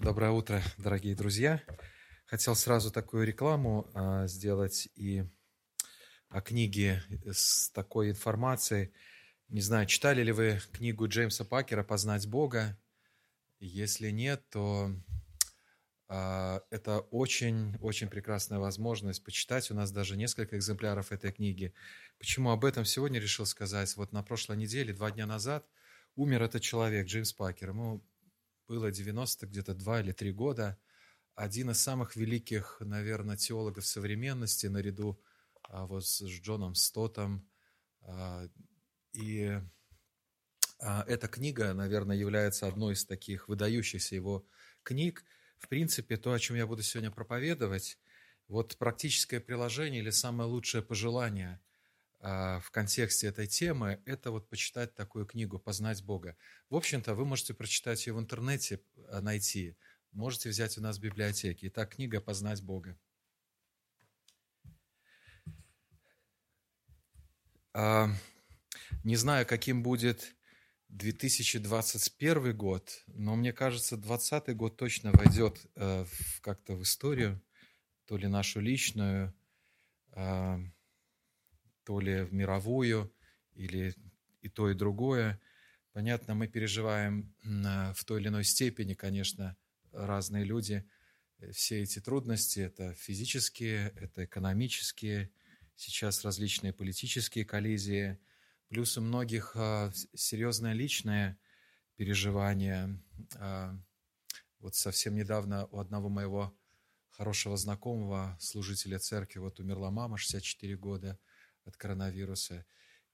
Доброе утро, дорогие друзья. Хотел сразу такую рекламу а, сделать и о книге с такой информацией. Не знаю, читали ли вы книгу Джеймса Пакера «Познать Бога». Если нет, то а, это очень-очень прекрасная возможность почитать. У нас даже несколько экземпляров этой книги. Почему об этом сегодня решил сказать? Вот на прошлой неделе, два дня назад, умер этот человек, Джеймс Пакер. Ему было 90 где-то 2 или 3 года. Один из самых великих, наверное, теологов современности наряду а, вот с Джоном Стотом. А, и а, эта книга, наверное, является одной из таких выдающихся его книг. В принципе, то, о чем я буду сегодня проповедовать, вот практическое приложение или самое лучшее пожелание в контексте этой темы, это вот почитать такую книгу «Познать Бога». В общем-то, вы можете прочитать ее в интернете, э, найти. Можете взять у нас в библиотеке. Итак, книга «Познать Бога». А, не знаю, каким будет 2021 год, но мне кажется, 2020 год точно войдет как-то в историю, то ли нашу личную, а, то ли в мировую, или и то, и другое. Понятно, мы переживаем в той или иной степени, конечно, разные люди. Все эти трудности – это физические, это экономические, сейчас различные политические коллизии, плюс у многих а, серьезное личное переживание. А, вот совсем недавно у одного моего хорошего знакомого, служителя церкви, вот умерла мама, 64 года – от коронавируса.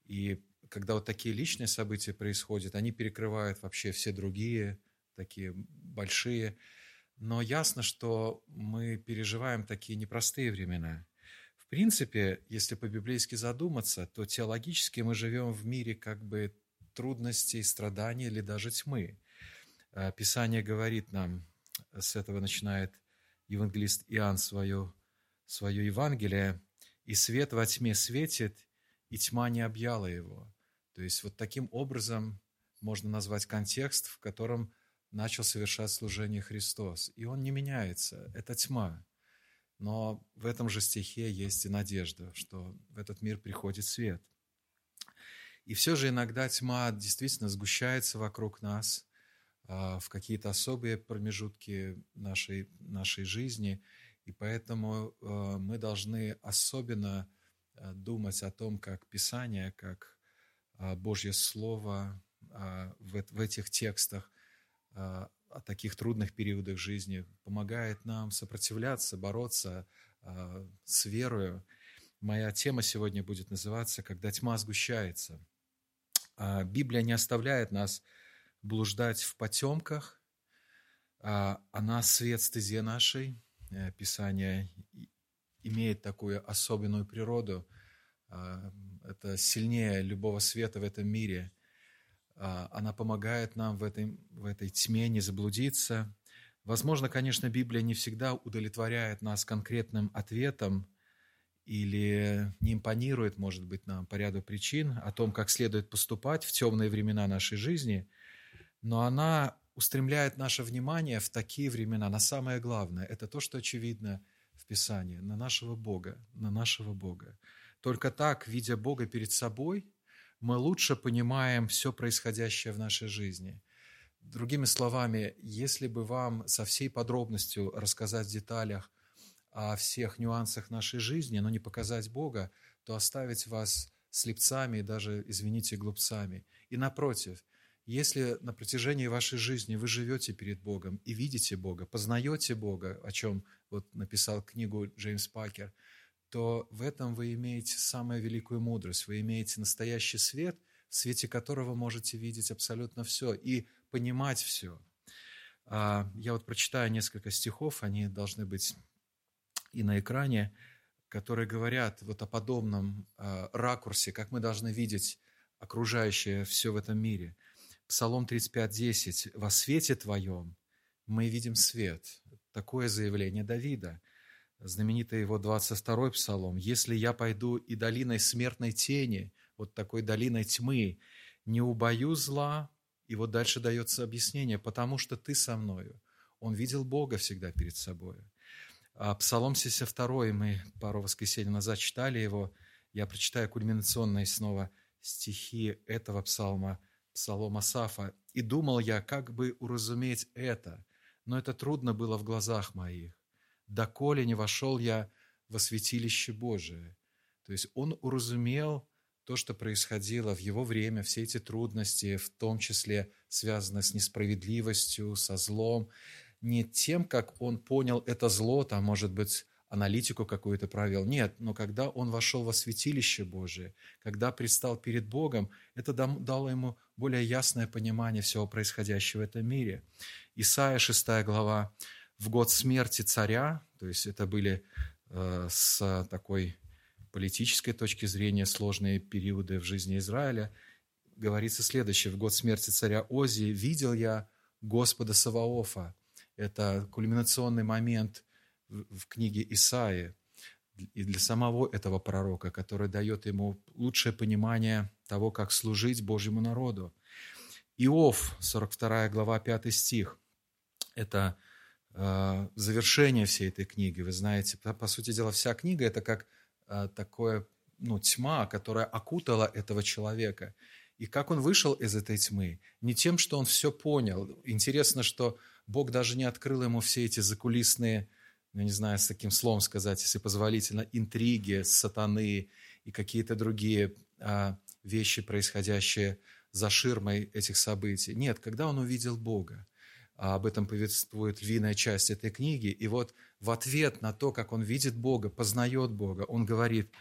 И когда вот такие личные события происходят, они перекрывают вообще все другие, такие большие. Но ясно, что мы переживаем такие непростые времена. В принципе, если по-библейски задуматься, то теологически мы живем в мире как бы трудностей, страданий или даже тьмы. А, Писание говорит нам, с этого начинает евангелист Иоанн свое, свое Евангелие, и свет во тьме светит, и тьма не объяла его. То есть вот таким образом можно назвать контекст, в котором начал совершать служение Христос. И он не меняется, это тьма. Но в этом же стихе есть и надежда, что в этот мир приходит свет. И все же иногда тьма действительно сгущается вокруг нас а, в какие-то особые промежутки нашей, нашей жизни – и поэтому э, мы должны особенно э, думать о том, как Писание, как э, Божье Слово в этих текстах о таких трудных периодах жизни помогает нам сопротивляться, бороться с верою. Моя тема сегодня будет называться «Когда тьма сгущается». Библия не оставляет нас блуждать в потемках, она свет стезе нашей – Писание имеет такую особенную природу. А, это сильнее любого света в этом мире. А, она помогает нам в этой, в этой тьме не заблудиться. Возможно, конечно, Библия не всегда удовлетворяет нас конкретным ответом или не импонирует, может быть, нам по ряду причин о том, как следует поступать в темные времена нашей жизни, но она устремляет наше внимание в такие времена на самое главное. Это то, что очевидно в Писании, на нашего Бога, на нашего Бога. Только так, видя Бога перед собой, мы лучше понимаем все происходящее в нашей жизни. Другими словами, если бы вам со всей подробностью рассказать в деталях о всех нюансах нашей жизни, но не показать Бога, то оставить вас слепцами и даже, извините, глупцами. И напротив – если на протяжении вашей жизни вы живете перед Богом и видите Бога, познаете Бога, о чем вот написал книгу Джеймс Пакер, то в этом вы имеете самую великую мудрость, вы имеете настоящий свет, в свете которого можете видеть абсолютно все и понимать все. А, я вот прочитаю несколько стихов, они должны быть и на экране, которые говорят вот о подобном а, ракурсе, как мы должны видеть окружающее все в этом мире – Псалом 35.10. «Во свете Твоем мы видим свет». Такое заявление Давида. Знаменитый его 22-й псалом. «Если я пойду и долиной смертной тени, вот такой долиной тьмы, не убою зла». И вот дальше дается объяснение. «Потому что Ты со мною. он видел Бога всегда перед собой. А Псалом 72, мы пару воскресений назад читали его, я прочитаю кульминационные снова стихи этого псалма, псалом Асафа. «И думал я, как бы уразуметь это, но это трудно было в глазах моих. Доколе не вошел я во святилище Божие». То есть он уразумел то, что происходило в его время, все эти трудности, в том числе связанные с несправедливостью, со злом, не тем, как он понял это зло, там, может быть, аналитику какую-то провел. Нет, но когда он вошел во святилище Божие, когда предстал перед Богом, это дало ему более ясное понимание всего происходящего в этом мире. Исайя 6 глава. В год смерти царя, то есть это были э, с такой политической точки зрения сложные периоды в жизни Израиля, говорится следующее. В год смерти царя Ози видел я Господа Саваофа. Это кульминационный момент в книге Исаии и для самого этого пророка, который дает ему лучшее понимание того, как служить Божьему народу. Иов, 42 глава, 5 стих. Это э, завершение всей этой книги. Вы знаете, по, по сути дела, вся книга – это как э, такое, ну, тьма, которая окутала этого человека. И как он вышел из этой тьмы? Не тем, что он все понял. Интересно, что Бог даже не открыл ему все эти закулисные ну, не знаю, с таким словом сказать, если позволительно, интриги сатаны и какие-то другие а, вещи, происходящие за ширмой этих событий. Нет, когда он увидел Бога, а об этом повествует львиная часть этой книги, и вот в ответ на то, как он видит Бога, познает Бога, он говорит,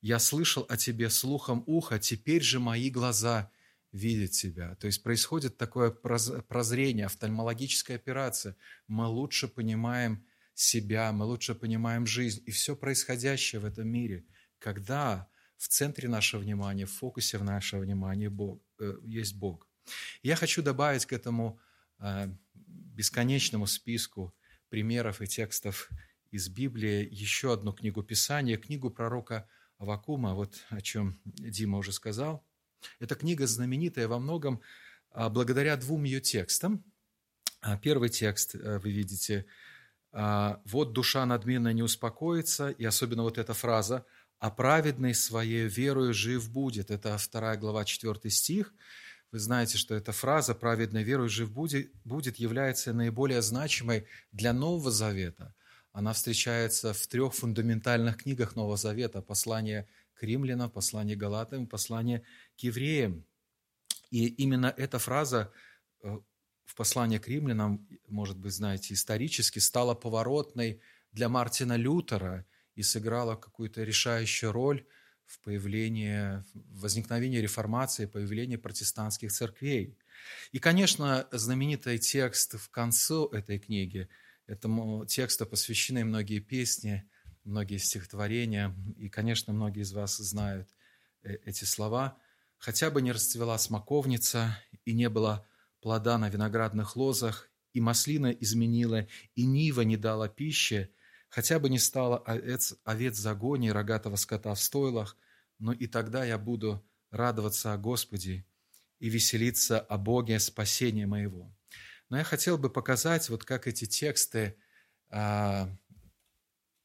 «Я слышал о тебе слухом уха, теперь же мои глаза видят тебя». То есть происходит такое прозрение, офтальмологическая операция. Мы лучше понимаем себя, мы лучше понимаем жизнь и все происходящее в этом мире, когда в центре нашего внимания, в фокусе нашего внимания Бог, э, есть Бог. Я хочу добавить к этому э, бесконечному списку примеров и текстов из Библии еще одну книгу Писания, книгу пророка Авакума, вот о чем Дима уже сказал. Эта книга знаменитая во многом а, благодаря двум ее текстам. А, первый текст, э, вы видите, вот душа надменно не успокоится, и особенно вот эта фраза «а праведный своей верою жив будет». Это 2 глава 4 стих. Вы знаете, что эта фраза «праведной верою жив будет» будет является наиболее значимой для Нового Завета. Она встречается в трех фундаментальных книгах Нового Завета. Послание к римлянам, послание к галатам, послание к евреям. И именно эта фраза э, в послании к римлянам, может быть, знаете, исторически стала поворотной для Мартина Лютера и сыграла какую-то решающую роль в появлении, в возникновении реформации, появлении протестантских церквей. И, конечно, знаменитый текст в конце этой книги, этому тексту посвящены многие песни, многие стихотворения, и, конечно, многие из вас знают э, эти слова. «Хотя бы не расцвела смоковница и не было плода на виноградных лозах, и маслина изменила, и нива не дала пищи, хотя бы не стало овец, овец загоне и рогатого скота в стойлах, но и тогда я буду радоваться о Господе и веселиться о Боге спасения моего. Но я хотел бы показать, вот как эти тексты а,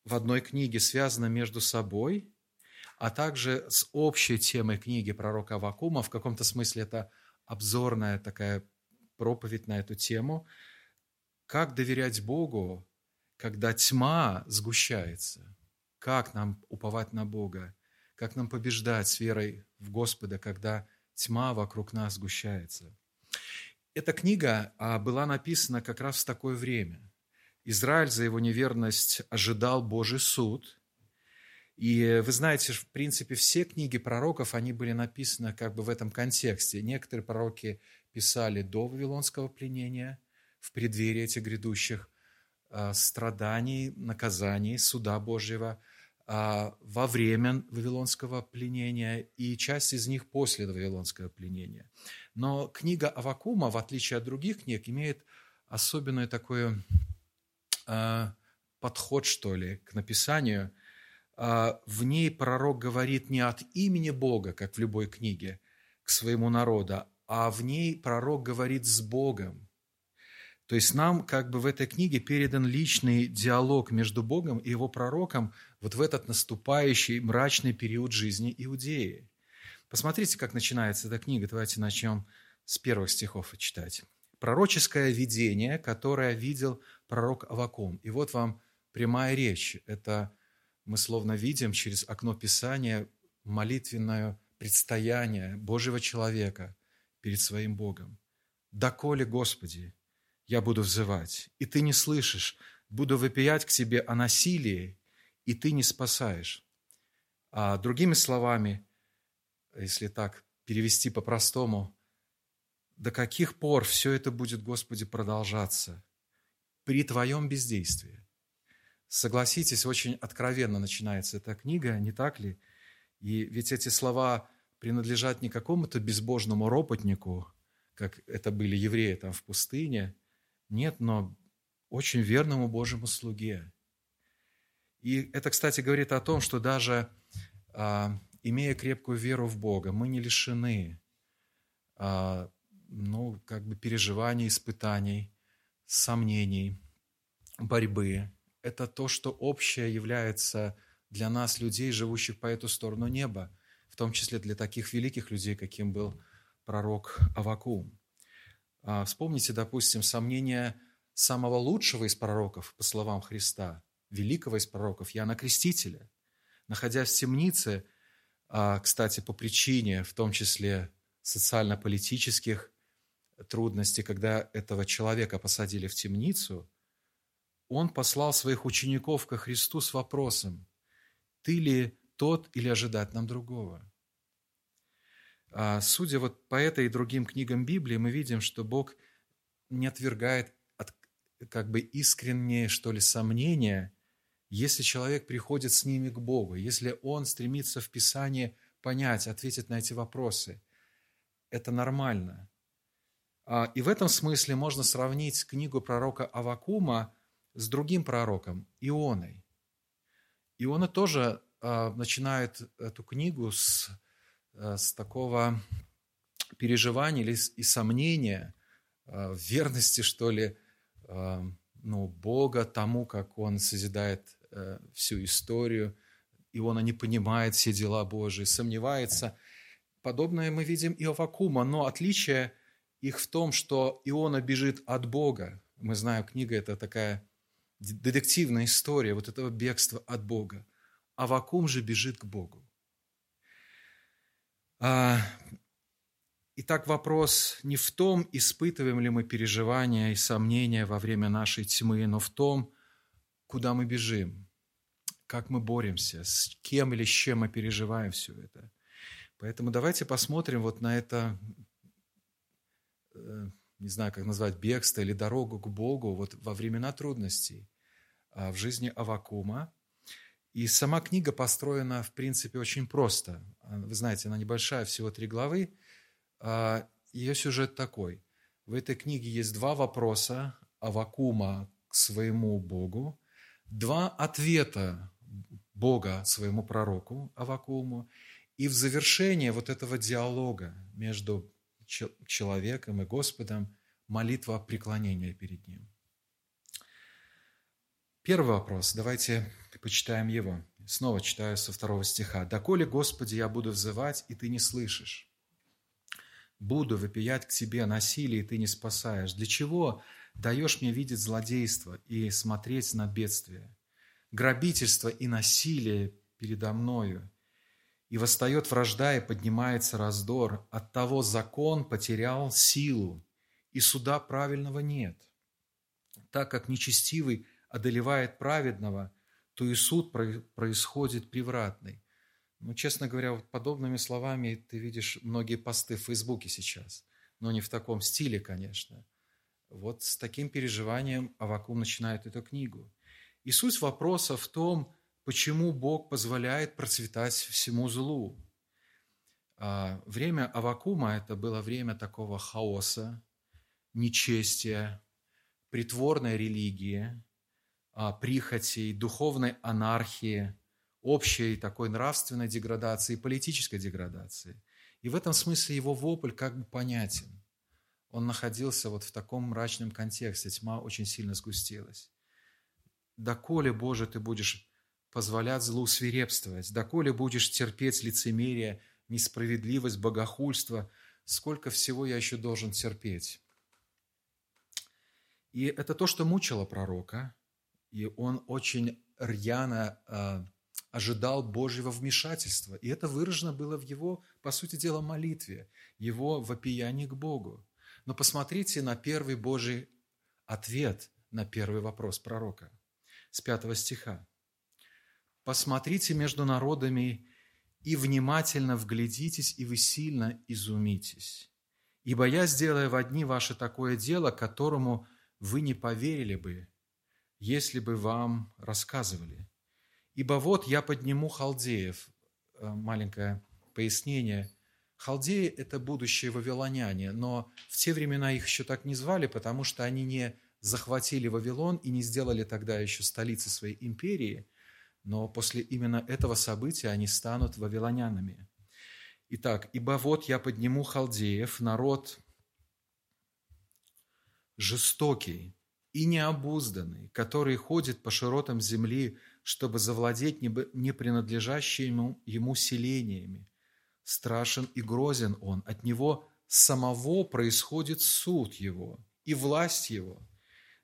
в одной книге связаны между собой, а также с общей темой книги пророка Авакума. В каком-то смысле это обзорная такая проповедь на эту тему. Как доверять Богу, когда тьма сгущается? Как нам уповать на Бога? Как нам побеждать с верой в Господа, когда тьма вокруг нас сгущается? Эта книга а, была написана как раз в такое время. Израиль за его неверность ожидал Божий суд. И вы знаете, в принципе, все книги пророков, они были написаны как бы в этом контексте. Некоторые пророки писали до Вавилонского пленения, в преддверии этих грядущих а, страданий, наказаний, суда Божьего, а, во время Вавилонского пленения и часть из них после Вавилонского пленения. Но книга Авакума, в отличие от других книг, имеет особенный такой а, подход, что ли, к написанию. В ней пророк говорит не от имени Бога, как в любой книге, к своему народу, а в ней пророк говорит с Богом. То есть нам как бы в этой книге передан личный диалог между Богом и его пророком вот в этот наступающий мрачный период жизни Иудеи. Посмотрите, как начинается эта книга. Давайте начнем с первых стихов читать. Пророческое видение, которое видел пророк Авакум. И вот вам прямая речь. Это мы словно видим через окно Писания молитвенное предстояние Божьего человека перед своим Богом. «Доколе, Господи, я буду взывать, и Ты не слышишь, буду выпиять к Тебе о насилии, и Ты не спасаешь». А другими словами, если так перевести по-простому, до каких пор все это будет, Господи, продолжаться при Твоем бездействии? Согласитесь, очень откровенно начинается эта книга, не так ли? И ведь эти слова принадлежат не какому-то безбожному ропотнику, как это были евреи там в пустыне, нет, но очень верному Божьему слуге. И это, кстати, говорит о том, что даже а, имея крепкую веру в Бога, мы не лишены а, ну, как бы переживаний, испытаний, сомнений, борьбы. Это то, что общее является для нас, людей, живущих по эту сторону неба, в том числе для таких великих людей, каким был пророк Авакум. А, вспомните, допустим, сомнения самого лучшего из пророков, по словам Христа, великого из пророков, Яна Крестителя. Находясь в темнице, а, кстати, по причине, в том числе социально-политических трудностей, когда этого человека посадили в темницу, он послал своих учеников ко Христу с вопросом, «Ты ли тот или ожидать нам другого?» а, Судя вот по этой и другим книгам Библии, мы видим, что Бог не отвергает от, как бы искреннее, что ли, сомнения, если человек приходит с ними к Богу, если он стремится в Писании понять, ответить на эти вопросы. Это нормально. А, и в этом смысле можно сравнить книгу пророка Авакума с другим пророком, Ионой. Иона тоже начинает эту книгу с, а, с такого переживания или и сомнения в верности, что ли, ну, Бога тому, как Он созидает э, всю историю. Иона не понимает все дела Божии, сомневается. Подобное мы видим и Авакума, но отличие – их в том, что Иона бежит от Бога. Мы знаем, книга – это такая детективная история вот этого бегства от Бога. А Вакум же бежит к Богу. А, итак, вопрос не в том, испытываем ли мы переживания и сомнения во время нашей тьмы, но в том, куда мы бежим, как мы боремся, с кем или с чем мы переживаем все это. Поэтому давайте посмотрим вот на это Э, не знаю, как назвать, бегство или дорогу к Богу вот во времена трудностей а, в жизни Авакума. И сама книга построена, в принципе, очень просто. А, вы знаете, она небольшая, всего три главы. А, Ее сюжет такой. В этой книге есть два вопроса Авакума к своему Богу, два ответа Бога своему пророку Авакуму, и в завершение вот этого диалога между человеком и Господом молитва преклонения перед Ним. Первый вопрос, давайте почитаем его. Снова читаю со второго стиха. «Доколе, Господи, я буду взывать, и Ты не слышишь? Буду выпиять к Тебе насилие, и Ты не спасаешь. Для чего даешь мне видеть злодейство и смотреть на бедствие? Грабительство и насилие передо мною, и восстает вражда, и поднимается раздор. От того закон потерял силу, и суда правильного нет. Так как нечестивый одолевает праведного, то и суд происходит превратный. Ну, честно говоря, вот подобными словами ты видишь многие посты в Фейсбуке сейчас, но не в таком стиле, конечно. Вот с таким переживанием Авакум начинает эту книгу. И суть вопроса в том, почему Бог позволяет процветать всему злу. А, время Авакума – это было время такого хаоса, нечестия, притворной религии, прихотей, духовной анархии, общей такой нравственной деградации, политической деградации. И в этом смысле его вопль как бы понятен. он находился вот в таком мрачном контексте, тьма очень сильно сгустилась. «Доколе, Боже, ты будешь позволять злу свирепствовать, доколе будешь терпеть лицемерие, несправедливость, богохульство, сколько всего я еще должен терпеть?» И это то, что мучило пророка, и он очень рьяно э, ожидал Божьего вмешательства. И это выражено было в его, по сути дела, молитве, его вопиянии к Богу. Но посмотрите на первый Божий ответ на первый вопрос пророка с пятого стиха. «Посмотрите между народами и внимательно вглядитесь, и вы сильно изумитесь. Ибо я сделаю в одни ваши такое дело, которому вы не поверили бы, если бы вам рассказывали. Ибо вот я подниму халдеев. Э, маленькое пояснение. Халдеи – это будущие вавилоняне, но в те времена их еще так не звали, потому что они не захватили Вавилон и не сделали тогда еще столицей своей империи, но после именно этого события они станут вавилонянами. Итак, «Ибо вот я подниму халдеев, народ жестокий и необузданный, который ходит по широтам земли, чтобы завладеть не принадлежащими ему селениями. Страшен и грозен он, от него самого происходит суд его и власть его.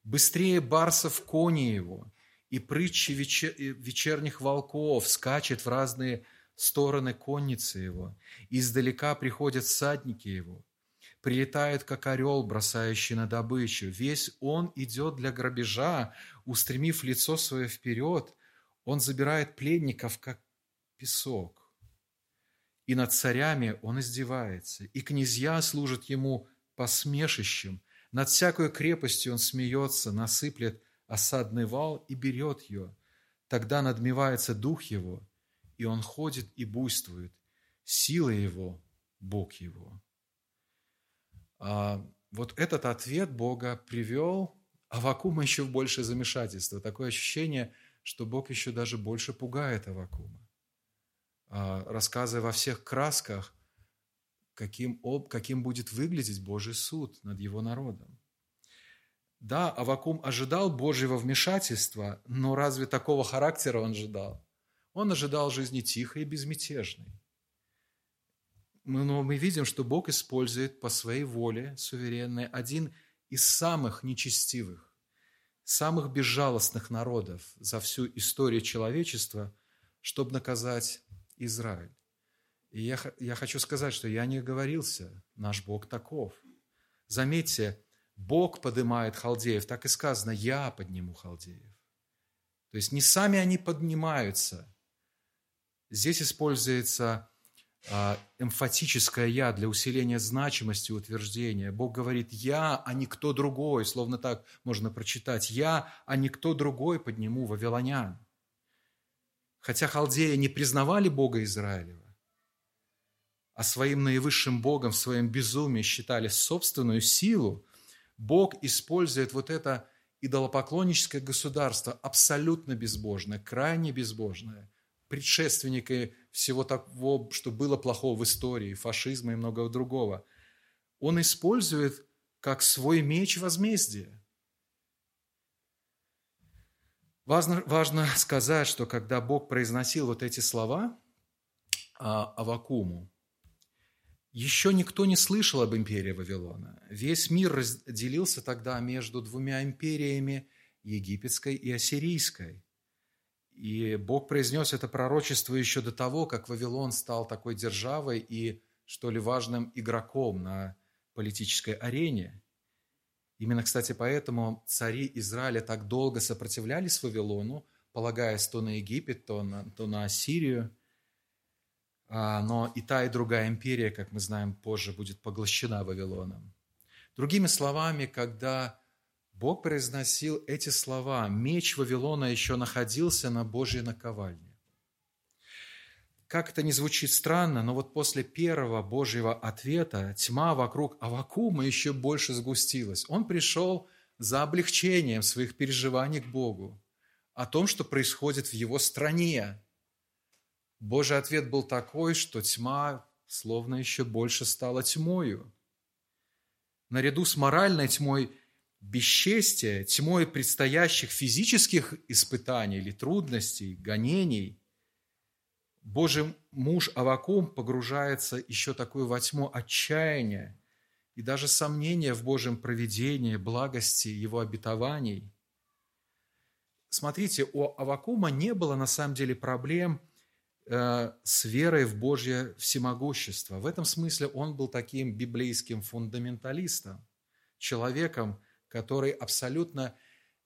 Быстрее барсов кони его, и прытчи вечерних волков скачет в разные стороны конницы его. Издалека приходят садники его, прилетает, как орел, бросающий на добычу. Весь он идет для грабежа, устремив лицо свое вперед, он забирает пленников, как песок. И над царями он издевается, и князья служат ему посмешищем. Над всякой крепостью он смеется, насыплет осадный вал и берет ее. Тогда надмевается дух его, и он ходит и буйствует. Сила его – Бог его. А вот этот ответ Бога привел Авакума еще в большее замешательство. Такое ощущение – что Бог еще даже больше пугает Авакума, рассказывая во всех красках, каким, об, каким будет выглядеть Божий суд над его народом. Да, Авакум ожидал Божьего вмешательства, но разве такого характера он ожидал? Он ожидал жизни тихой и безмятежной. Но мы видим, что Бог использует по своей воле суверенной один из самых нечестивых самых безжалостных народов за всю историю человечества, чтобы наказать Израиль. И я, я хочу сказать, что я не оговорился, наш Бог таков. Заметьте, Бог поднимает халдеев, так и сказано, я подниму халдеев. То есть не сами они поднимаются. Здесь используется эмфатическое «я» для усиления значимости утверждения. Бог говорит «я», а не кто другой, словно так можно прочитать «я», а не кто другой подниму вавилонян». Хотя халдеи не признавали Бога Израилева, а своим наивысшим Богом в своем безумии считали собственную силу, Бог использует вот это идолопоклонническое государство, абсолютно безбожное, крайне безбожное, предшественники всего того, что было плохого в истории, фашизма и многого другого. Он использует как свой меч возмездия. Важно, важно сказать, что когда Бог произносил вот эти слова а, Авакуму, еще никто не слышал об империи Вавилона. Весь мир разделился тогда между двумя империями, египетской и ассирийской. И Бог произнес это пророчество еще до того, как Вавилон стал такой державой и, что ли, важным игроком на политической арене. Именно, кстати, поэтому цари Израиля так долго сопротивлялись Вавилону, полагаясь то на Египет, то на, то на Ассирию. А, но и та, и другая империя, как мы знаем, позже будет поглощена Вавилоном. Другими словами, когда Бог произносил эти слова. Меч Вавилона еще находился на Божьей наковальне. Как это не звучит странно, но вот после первого Божьего ответа тьма вокруг Авакума еще больше сгустилась. Он пришел за облегчением своих переживаний к Богу, о том, что происходит в его стране. Божий ответ был такой, что тьма словно еще больше стала тьмою. наряду с моральной тьмой бесчестия, тьмой предстоящих физических испытаний или трудностей, гонений, Божий муж Авакум погружается еще такую во тьму отчаяния и даже сомнения в Божьем проведении, благости Его обетований. Смотрите, у Авакума не было на самом деле проблем э, с верой в Божье всемогущество. В этом смысле он был таким библейским фундаменталистом, человеком, который абсолютно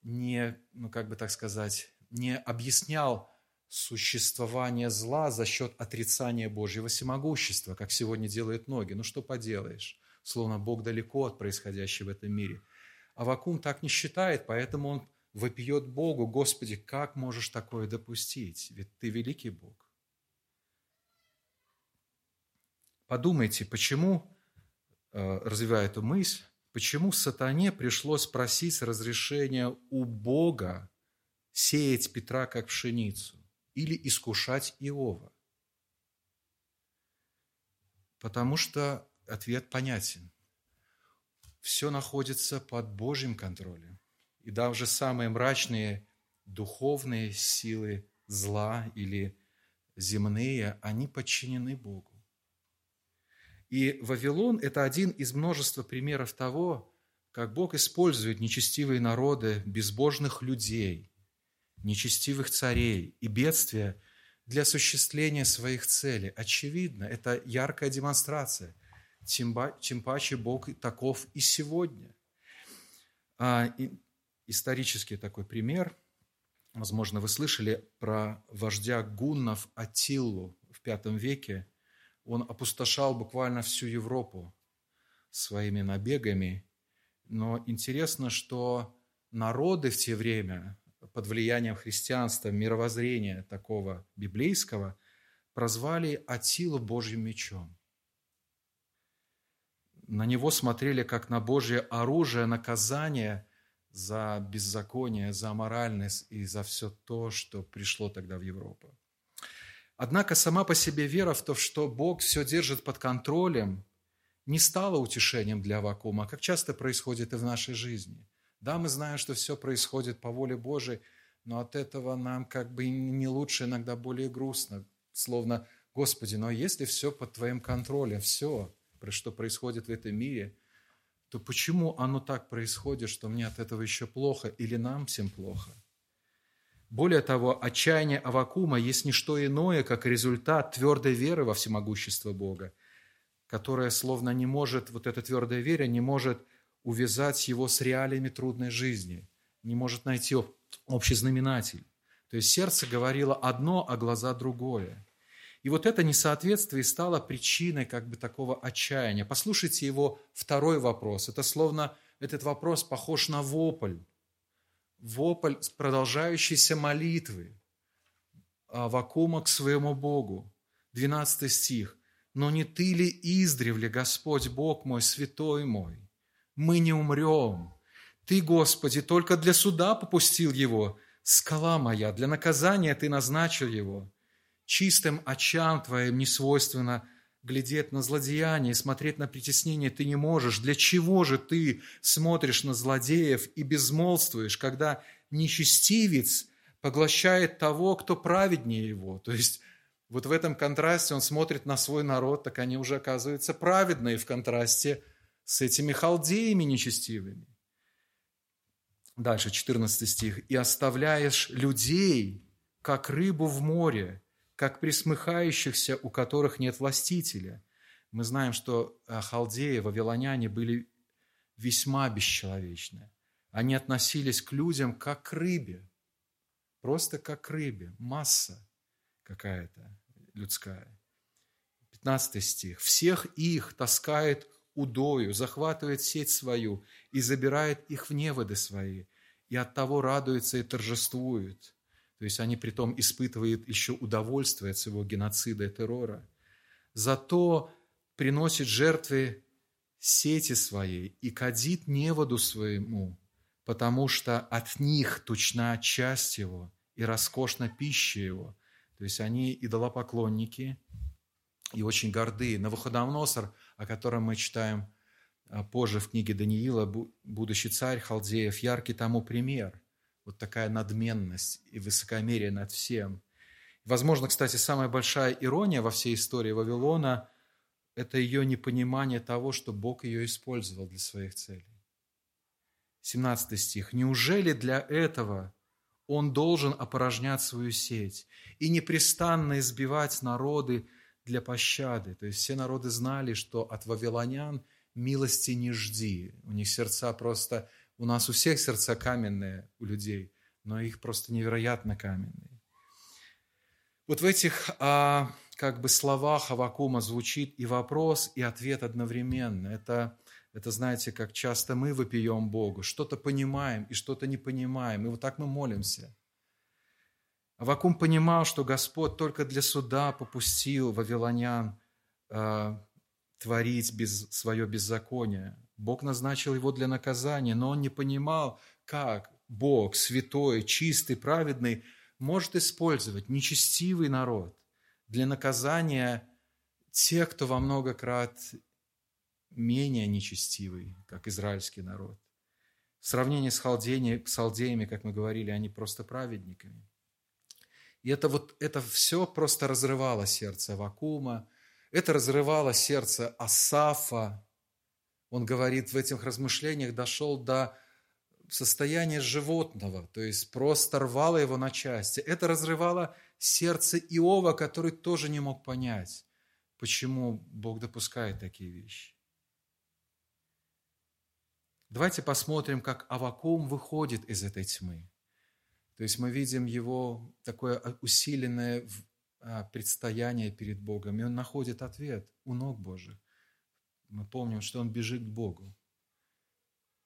не, ну как бы так сказать, не объяснял существование зла за счет отрицания Божьего всемогущества, как сегодня делают многие. Ну что поделаешь, словно Бог далеко от происходящего в этом мире. Авакум так не считает, поэтому он вопиет Богу, Господи, как можешь такое допустить? Ведь Ты великий Бог. Подумайте, почему, э, развивая эту мысль, почему сатане пришлось просить разрешения у Бога сеять Петра как пшеницу или искушать Иова? Потому что ответ понятен. Все находится под Божьим контролем. И даже самые мрачные духовные силы зла или земные, они подчинены Богу. И Вавилон – это один из множества примеров того, как Бог использует нечестивые народы, безбожных людей, нечестивых царей и бедствия для осуществления своих целей. Очевидно, это яркая демонстрация. Тем, паче Бог таков и сегодня. А, исторический такой пример. Возможно, вы слышали про вождя гуннов Атиллу в V веке – он опустошал буквально всю Европу своими набегами. Но интересно, что народы в те время под влиянием христианства, мировоззрения такого библейского, прозвали Атилу Божьим мечом. На него смотрели как на Божье оружие наказание за беззаконие, за моральность и за все то, что пришло тогда в Европу. Однако сама по себе вера в то, что Бог все держит под контролем, не стала утешением для Авакума, как часто происходит и в нашей жизни. Да, мы знаем, что все происходит по воле Божией, но от этого нам как бы не лучше, иногда более грустно. Словно, Господи, но если все под Твоим контролем, все, что происходит в этом мире, то почему оно так происходит, что мне от этого еще плохо или нам всем плохо – более того, отчаяние Авакума есть не что иное, как результат твердой веры во всемогущество Бога, которая словно не может, вот эта твердая вера не может увязать его с реалиями трудной жизни, не может найти общий знаменатель. То есть сердце говорило одно, а глаза другое. И вот это несоответствие стало причиной как бы такого отчаяния. Послушайте его второй вопрос. Это словно этот вопрос похож на вопль вопль продолжающейся молитвы Авакума к своему Богу. 12 стих. «Но не ты ли издревле, Господь Бог мой, святой мой? Мы не умрем. Ты, Господи, только для суда попустил его. Скала моя, для наказания ты назначил его. Чистым очам твоим не свойственно глядеть на злодеяние смотреть на притеснение ты не можешь. Для чего же ты смотришь на злодеев и безмолвствуешь, когда нечестивец поглощает того, кто праведнее его? То есть вот в этом контрасте он смотрит на свой народ, так они уже оказываются праведные в контрасте с этими халдеями нечестивыми. Дальше, 14 стих. «И оставляешь людей, как рыбу в море, как присмыхающихся, у которых нет властителя. Мы знаем, что э, халдеи, вавилоняне были весьма бесчеловечны. Они относились к людям как к рыбе, просто как к рыбе, масса какая-то людская. 15 стих. «Всех их таскает удою, захватывает сеть свою и забирает их в неводы свои, и от того радуется и торжествует. То есть они при том испытывают еще удовольствие от своего геноцида и террора. Зато приносит жертвы сети своей и кадит неводу своему, потому что от них тучна часть его и роскошна пища его. То есть они идолопоклонники и очень горды. Навуходоносор, о котором мы читаем а позже в книге Даниила, будущий царь Халдеев, яркий тому пример. Вот такая надменность и высокомерие над всем. Возможно, кстати, самая большая ирония во всей истории Вавилона – это ее непонимание того, что Бог ее использовал для своих целей. 17 стих. «Неужели для этого он должен опорожнять свою сеть и непрестанно избивать народы для пощады?» То есть все народы знали, что от вавилонян – милости не жди. У них сердца просто... У нас у всех сердца каменные, у людей, но их просто невероятно каменные. Вот в этих а, как бы словах Авакума звучит и вопрос, и ответ одновременно. Это, это, знаете, как часто мы вопием Богу, что-то понимаем и что-то не понимаем, и вот так мы молимся. Авакум понимал, что Господь только для суда попустил вавилонян а, творить без, свое беззаконие. Бог назначил его для наказания, но он не понимал, как Бог, святой, чистый, праведный, может использовать нечестивый народ для наказания тех, кто во много крат менее нечестивый, как израильский народ. В сравнении с халдеями, с халдеями, как мы говорили, они просто праведниками. И это вот это все просто разрывало сердце Вакума, это разрывало сердце Асафа. Он говорит, в этих размышлениях дошел до состояния животного, то есть просто рвало его на части. Это разрывало сердце Иова, который тоже не мог понять, почему Бог допускает такие вещи. Давайте посмотрим, как Авакум выходит из этой тьмы. То есть мы видим его такое усиленное а, предстояние перед Богом, и он находит ответ у ног Божьих. Мы помним, что он бежит к Богу.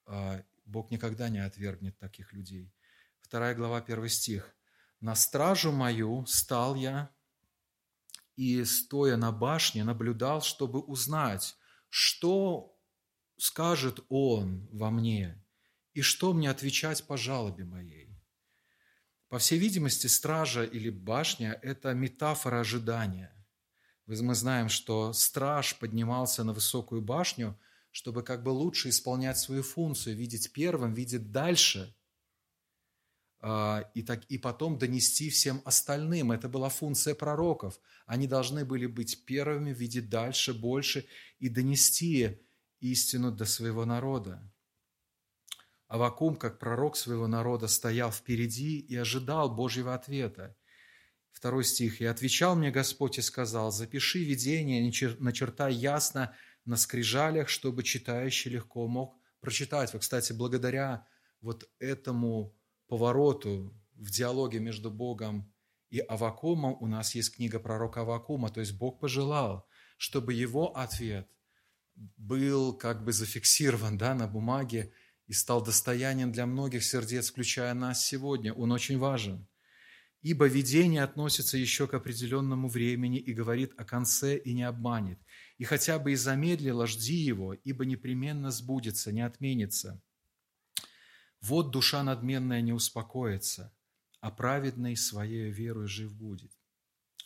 А, Бог никогда не отвергнет таких людей. Вторая глава, первый стих. «На стражу мою стал я, и, стоя на башне, наблюдал, чтобы узнать, что скажет Он во мне, и что мне отвечать по жалобе моей. По всей видимости, стража или башня – это метафора ожидания. Мы знаем, что страж поднимался на высокую башню, чтобы как бы лучше исполнять свою функцию, видеть первым, видеть дальше, а, и, так, и потом донести всем остальным. Это была функция пророков. Они должны были быть первыми, видеть дальше, больше и донести истину до своего народа. Авакум, как пророк своего народа, стоял впереди и ожидал Божьего ответа. Второй стих. «И отвечал мне Господь и сказал, запиши видение, начертай ясно на скрижалях, чтобы читающий легко мог прочитать». Вот, кстати, благодаря вот этому повороту в диалоге между Богом и Авакумом у нас есть книга пророка Авакума, то есть Бог пожелал, чтобы его ответ был как бы зафиксирован да, на бумаге, и стал достоянием для многих сердец, включая нас сегодня. Он очень важен. Ибо видение относится еще к определенному времени и говорит о конце и не обманет. И хотя бы и замедлило, жди его, ибо непременно сбудется, не отменится. Вот душа надменная не успокоится, а праведный своей верой жив будет.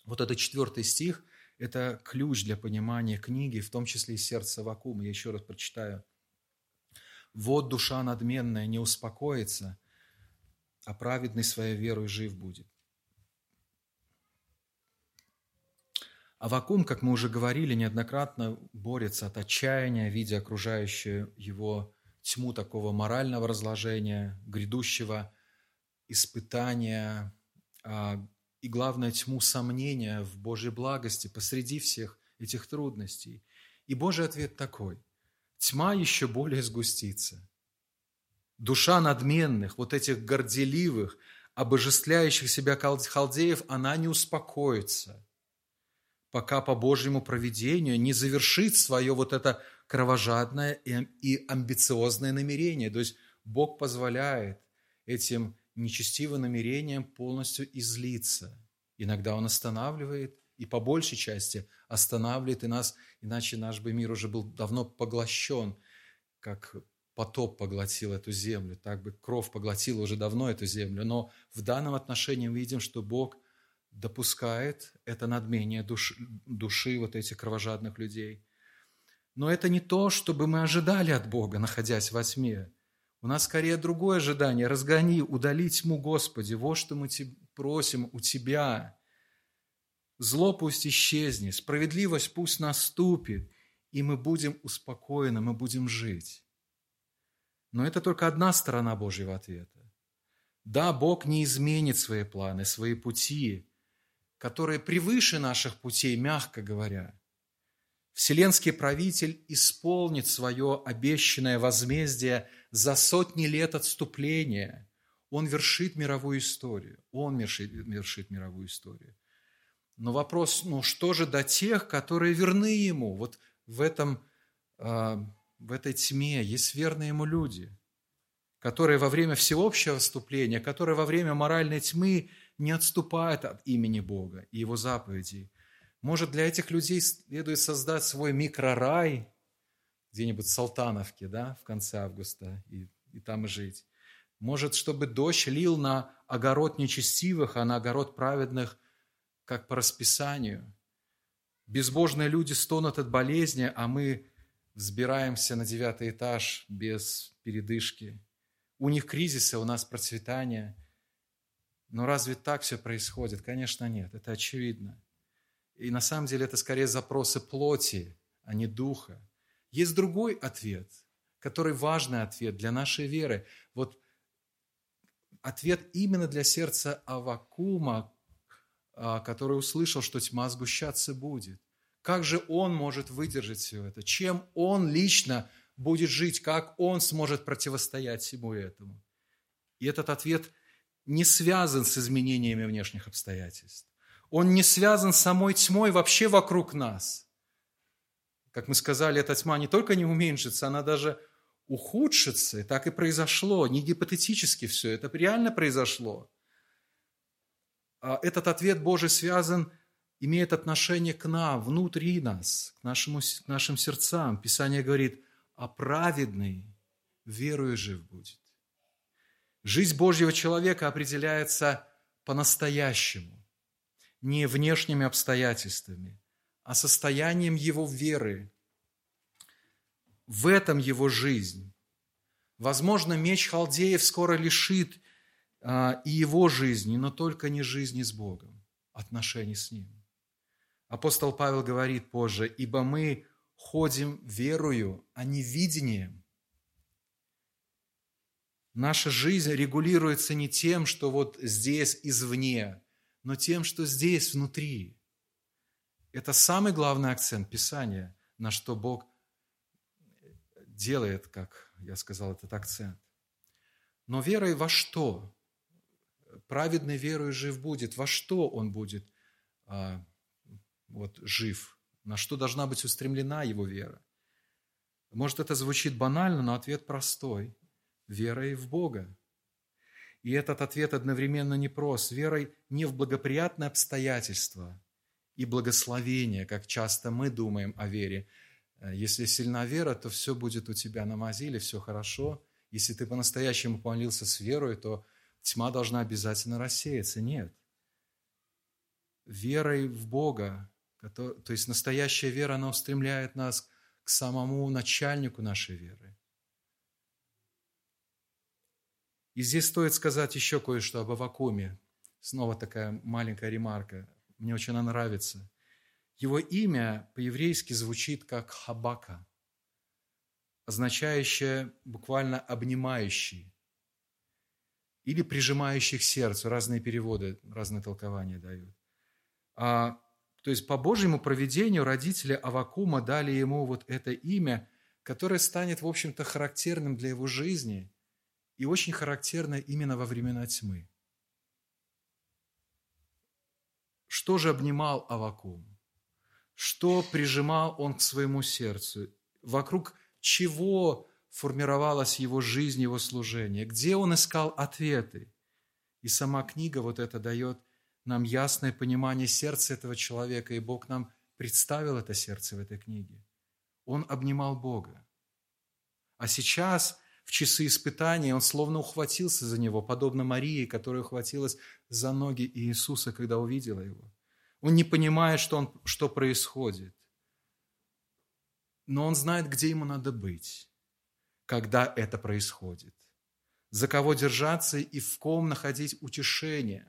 Вот это четвертый стих – это ключ для понимания книги, в том числе и сердца Вакума. Я еще раз прочитаю – вот душа надменная не успокоится, а праведный своей верой жив будет. Авакум, как мы уже говорили, неоднократно борется от отчаяния, видя окружающую его тьму такого морального разложения, грядущего испытания а, и, главное, тьму сомнения в Божьей благости посреди всех этих трудностей. И Божий ответ такой тьма еще более сгустится. Душа надменных, вот этих горделивых, обожествляющих себя халдеев, она не успокоится, пока по Божьему проведению не завершит свое вот это кровожадное и амбициозное намерение. То есть Бог позволяет этим нечестивым намерениям полностью излиться. Иногда Он останавливает, и по большей части останавливает и нас, иначе наш бы мир уже был давно поглощен, как потоп поглотил эту землю, так бы кровь поглотила уже давно эту землю. Но в данном отношении мы видим, что Бог допускает это надмение души, души вот этих кровожадных людей. Но это не то, чтобы мы ожидали от Бога, находясь во тьме. У нас скорее другое ожидание. Разгони, удали тьму, Господи. Вот что мы просим у Тебя. Зло пусть исчезнет, справедливость пусть наступит, и мы будем успокоены, мы будем жить. Но это только одна сторона Божьего ответа. Да, Бог не изменит свои планы, свои пути, которые превыше наших путей, мягко говоря. Вселенский правитель исполнит свое обещанное возмездие за сотни лет отступления. Он вершит мировую историю. Он вершит, вершит мировую историю. Но вопрос, ну что же до тех, которые верны Ему? Вот в, этом, а, в этой тьме есть верные Ему люди, которые во время всеобщего вступления, которые во время моральной тьмы не отступают от имени Бога и Его заповедей. Может, для этих людей следует создать свой микрорай где-нибудь в Салтановке, да, в конце августа, и, и там и жить. Может, чтобы дождь лил на огород нечестивых, а на огород праведных как по расписанию. Безбожные люди стонут от болезни, а мы взбираемся на девятый этаж без передышки. У них кризисы, у нас процветание. Но разве так все происходит? Конечно, нет. Это очевидно. И на самом деле это скорее запросы плоти, а не духа. Есть другой ответ, который важный ответ для нашей веры. Вот ответ именно для сердца Авакума, а, который услышал, что тьма сгущаться будет. Как же он может выдержать все это? Чем он лично будет жить? Как он сможет противостоять всему этому? И этот ответ не связан с изменениями внешних обстоятельств. Он не связан с самой тьмой вообще вокруг нас. Как мы сказали, эта тьма не только не уменьшится, она даже ухудшится. И так и произошло. Не гипотетически все, это реально произошло. А этот ответ Божий связан, имеет отношение к нам, внутри нас, к, нашему, нашим сердцам. Писание говорит, а праведный верою жив будет. Жизнь Божьего человека определяется по-настоящему, не внешними обстоятельствами, а состоянием его веры. В этом его жизнь. Возможно, меч халдеев скоро лишит а, и его жизни, но только не жизни с Богом, отношений с Ним. Апостол Павел говорит позже, «Ибо мы ходим верою, а не видением». Наша жизнь регулируется не тем, что вот здесь извне, но тем, что здесь внутри. Это самый главный акцент Писания, на что Бог делает, как я сказал, этот акцент. Но верой во что? праведный верою жив будет. Во что он будет а, вот, жив? На что должна быть устремлена его вера? Может, это звучит банально, но ответ простой. Верой в Бога. И этот ответ одновременно непрост. Верой не в благоприятные обстоятельства и благословение, как часто мы думаем о вере. Если сильна вера, то все будет у тебя на мазиле, все хорошо. Если ты по-настоящему помолился с верой, то тьма должна обязательно рассеяться. Нет. Верой в Бога, то есть настоящая вера, она устремляет нас к самому начальнику нашей веры. И здесь стоит сказать еще кое-что об Авакуме. Снова такая маленькая ремарка. Мне очень она нравится. Его имя по-еврейски звучит как Хабака, означающее буквально «обнимающий» или прижимающих к сердцу. Разные переводы, разные толкования дают. А, то есть по Божьему проведению родители Авакума дали ему вот это имя, которое станет, в общем-то, характерным для его жизни и очень характерно именно во времена тьмы. Что же обнимал Авакум? Что прижимал он к своему сердцу? Вокруг чего формировалась его жизнь, его служение, где он искал ответы. И сама книга вот это дает нам ясное понимание сердца этого человека, и Бог нам представил это сердце в этой книге. Он обнимал Бога. А сейчас, в часы испытания, он словно ухватился за него, подобно Марии, которая ухватилась за ноги Иисуса, когда увидела его. Он не понимает, что, он, что происходит. но он знает, где ему надо быть, когда это происходит, за кого держаться и в ком находить утешение.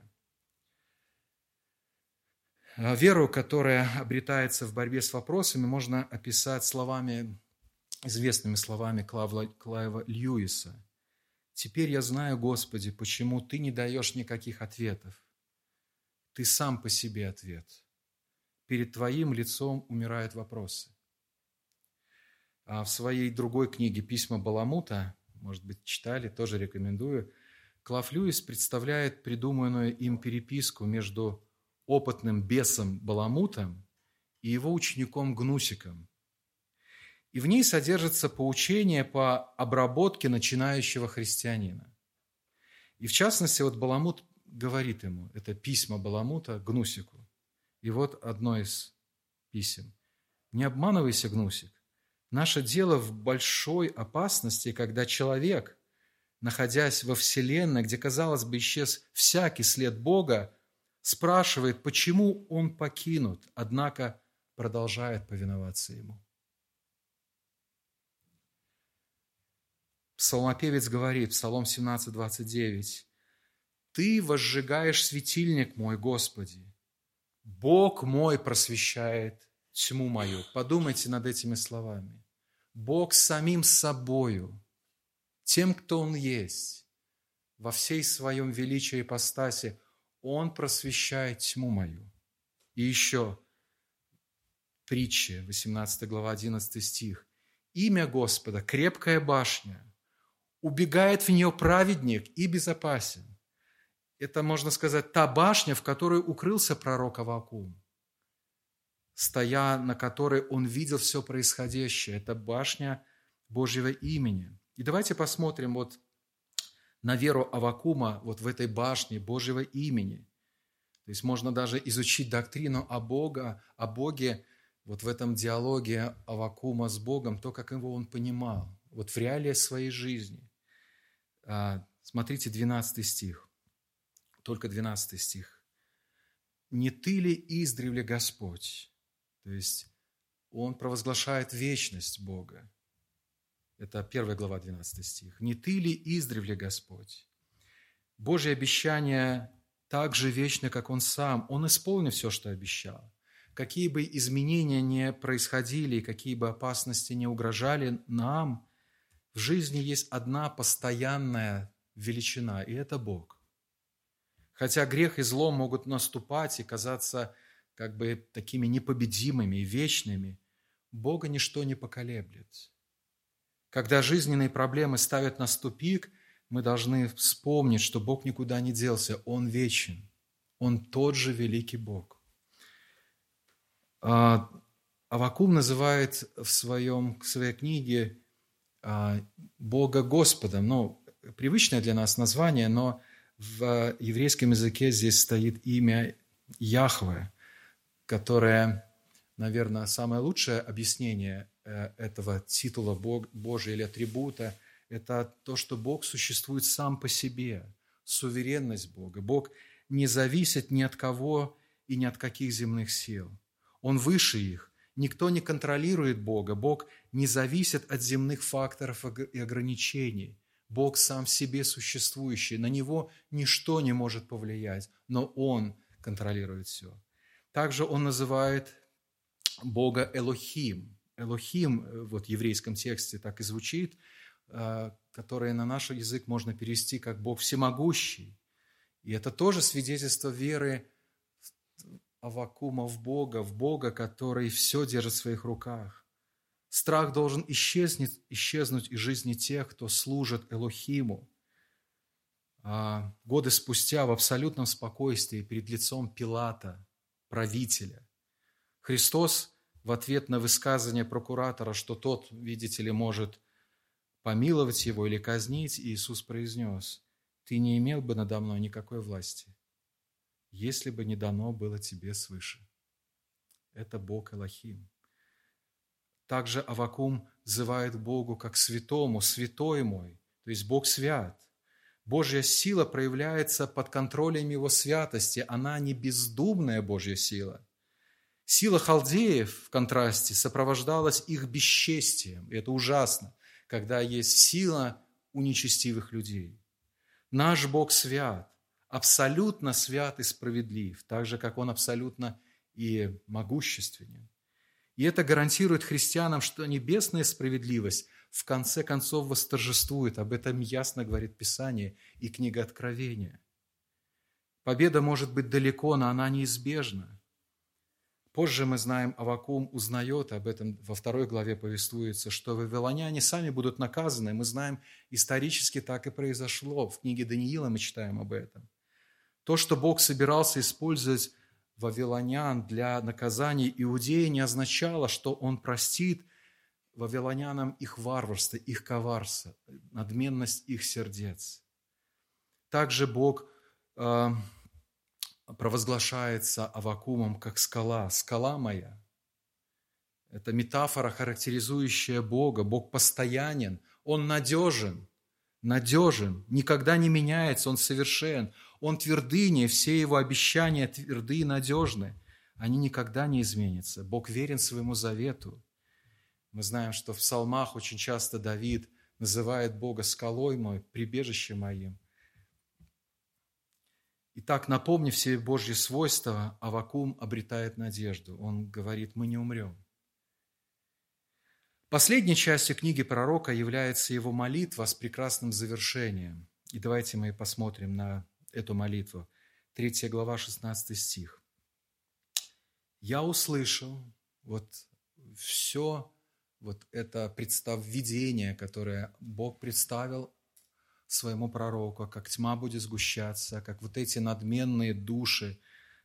Веру, которая обретается в борьбе с вопросами, можно описать словами, известными словами Клайва, Клайва Льюиса. «Теперь я знаю, Господи, почему Ты не даешь никаких ответов. Ты сам по себе ответ. Перед Твоим лицом умирают вопросы». А в своей другой книге «Письма Баламута», может быть, читали, тоже рекомендую, Клав Льюис представляет придуманную им переписку между опытным бесом Баламутом и его учеником Гнусиком. И в ней содержится поучение по обработке начинающего христианина. И в частности, вот Баламут говорит ему, это письма Баламута Гнусику. И вот одно из писем. «Не обманывайся, Гнусик. Наше дело в большой опасности, когда человек, находясь во Вселенной, где, казалось бы, исчез всякий след Бога, спрашивает, почему он покинут, однако продолжает повиноваться ему. Псалмопевец говорит, Псалом 17, 29, «Ты возжигаешь светильник мой, Господи, Бог мой просвещает тьму мою». Подумайте над этими словами. Бог самим собою, тем, кто Он есть, во всей своем величии и ипостаси, он просвещает тьму мою. И еще притча, 18 глава, 11 стих. Имя Господа – крепкая башня, убегает в нее праведник и безопасен. Это, можно сказать, та башня, в которой укрылся пророк Авакум, стоя на которой он видел все происходящее. Это башня Божьего имени. И давайте посмотрим вот на веру Авакума вот в этой башне Божьего имени. То есть можно даже изучить доктрину о, Бога, о Боге вот в этом диалоге Авакума с Богом, то, как его он понимал, вот в реалиях своей жизни. А, смотрите, 12 стих, только 12 стих. «Не ты ли издревле Господь?» То есть он провозглашает вечность Бога. Это 1 глава, 12 стих. «Не ты ли издревле, Господь?» Божье обещание так же вечно, как Он сам. Он исполнит все, что обещал. Какие бы изменения не происходили, какие бы опасности не угрожали нам, в жизни есть одна постоянная величина, и это Бог. Хотя грех и зло могут наступать и казаться как бы такими непобедимыми и вечными, Бога ничто не поколеблет. Когда жизненные проблемы ставят нас в тупик, мы должны вспомнить, что Бог никуда не делся, Он вечен, Он тот же великий Бог. А, Авакум называет в, своем, в своей книге Бога Господом. Ну, привычное для нас название, но в еврейском языке здесь стоит имя Яхве, которое, наверное, самое лучшее объяснение Э, этого титула Бог, Божия или атрибута, это то, что Бог существует сам по себе, суверенность Бога. Бог не зависит ни от кого и ни от каких земных сил. Он выше их. Никто не контролирует Бога. Бог не зависит от земных факторов и ограничений. Бог сам в себе существующий. На Него ничто не может повлиять, но Он контролирует все. Также Он называет Бога Элохим – Элохим э, вот в еврейском тексте так и звучит, э, которое на наш язык можно перевести как Бог всемогущий. И это тоже свидетельство веры Авакума в Бога, в Бога, который все держит в своих руках. Страх должен исчезнуть, исчезнуть из жизни тех, кто служит Элохиму. А годы спустя в абсолютном спокойствии перед лицом Пилата, правителя, Христос – в ответ на высказывание прокуратора, что тот, видите ли, может помиловать его или казнить, Иисус произнес, «Ты не имел бы надо мной никакой власти, если бы не дано было тебе свыше». Это Бог Элохим. Также Авакум взывает Богу как святому, святой мой, то есть Бог свят. Божья сила проявляется под контролем Его святости, она не бездумная Божья сила – Сила халдеев, в контрасте, сопровождалась их бесчестием. И это ужасно, когда есть сила у нечестивых людей. Наш Бог свят, абсолютно свят и справедлив, так же, как Он абсолютно и могущественен. И это гарантирует христианам, что небесная справедливость в конце концов восторжествует. Об этом ясно говорит Писание и книга Откровения. Победа может быть далеко, но она неизбежна. Позже мы знаем, Авакум узнает об этом, во второй главе повествуется, что вавилоняне сами будут наказаны. Мы знаем, исторически так и произошло. В книге Даниила мы читаем об этом. То, что Бог собирался использовать вавилонян для наказания иудеи, не означало, что Он простит вавилонянам их варварство, их коварство, надменность их сердец. Также Бог э, провозглашается Авакумом как скала, скала моя. Это метафора, характеризующая Бога. Бог постоянен, Он надежен, надежен, никогда не меняется, Он совершен. Он твердыня, все Его обещания тверды и надежны. Они никогда не изменятся. Бог верен своему завету. Мы знаем, что в псалмах очень часто Давид называет Бога скалой мой, прибежище моим – Итак, напомнив все Божьи свойства, Авакум обретает надежду. Он говорит, мы не умрем. Последней частью книги пророка является его молитва с прекрасным завершением. И давайте мы посмотрим на эту молитву. Третья глава, 16 стих. «Я услышал вот все вот это представ видение, которое Бог представил своему пророку, как тьма будет сгущаться, как вот эти надменные души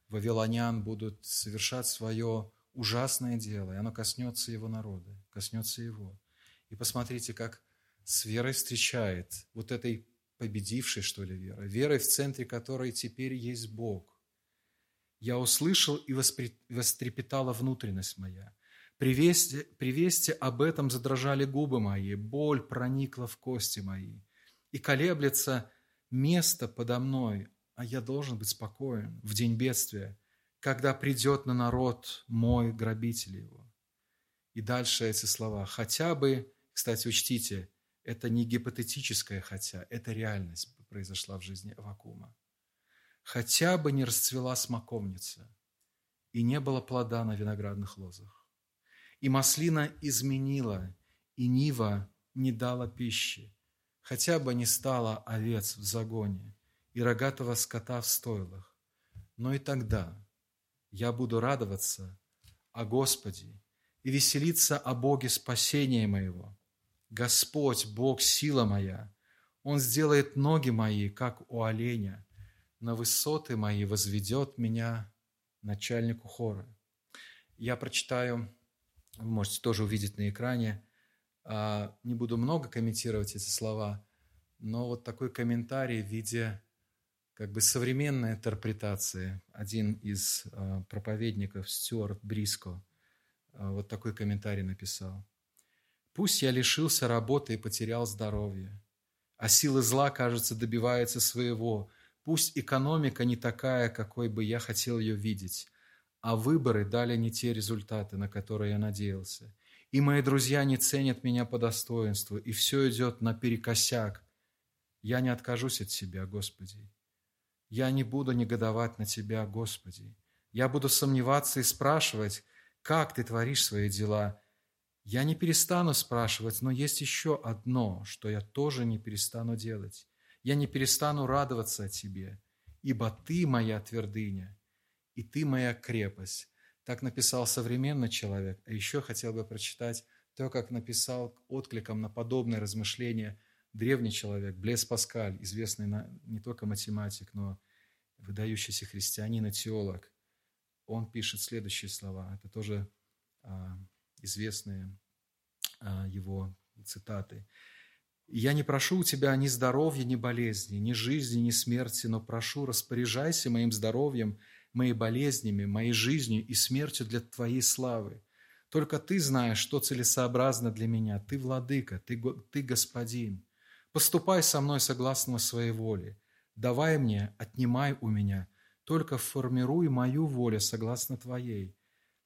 вавилонян будут совершать свое ужасное дело, и оно коснется его народа, коснется его. И посмотрите, как с верой встречает вот этой победившей, что ли, верой, верой, в центре которой теперь есть Бог. Я услышал и вострепетала внутренность моя. При вести, при вести об этом задрожали губы мои, боль проникла в кости мои и колеблется место подо мной, а я должен быть спокоен в день бедствия, когда придет на народ мой грабитель его. И дальше эти слова. Хотя бы, кстати, учтите, это не гипотетическое «хотя», это реальность произошла в жизни Авакума. Хотя бы не расцвела смоковница, и не было плода на виноградных лозах. И маслина изменила, и нива не дала пищи, хотя бы не стало овец в загоне и рогатого скота в стойлах. Но и тогда я буду радоваться о Господе и веселиться о Боге спасения моего. Господь, Бог, сила моя, Он сделает ноги мои, как у оленя, на высоты мои возведет меня начальнику хора. Я прочитаю, вы можете тоже увидеть на экране, а, не буду много комментировать эти слова, но вот такой комментарий в виде как бы современной интерпретации. Один из а, проповедников, Стюарт Бриско, а, вот такой комментарий написал. «Пусть я лишился работы и потерял здоровье, а силы зла, кажется, добиваются своего. Пусть экономика не такая, какой бы я хотел ее видеть, а выборы дали не те результаты, на которые я надеялся и мои друзья не ценят меня по достоинству, и все идет наперекосяк. Я не откажусь от Тебя, Господи. Я не буду негодовать на Тебя, Господи. Я буду сомневаться и спрашивать, как Ты творишь свои дела. Я не перестану спрашивать, но есть еще одно, что я тоже не перестану делать. Я не перестану радоваться о Тебе, ибо Ты моя твердыня, и Ты моя крепость. Так написал современный человек. А еще хотел бы прочитать то, как написал откликом на подобное размышление древний человек, Блес Паскаль, известный не только математик, но выдающийся христианин и теолог. Он пишет следующие слова. Это тоже а, известные а, его цитаты. «Я не прошу у тебя ни здоровья, ни болезни, ни жизни, ни смерти, но прошу, распоряжайся моим здоровьем – моими болезнями, моей жизнью и смертью для Твоей славы. Только Ты знаешь, что целесообразно для меня. Ты владыка, Ты, ты господин. Поступай со мной согласно своей воле. Давай мне, отнимай у меня. Только формируй мою волю согласно Твоей.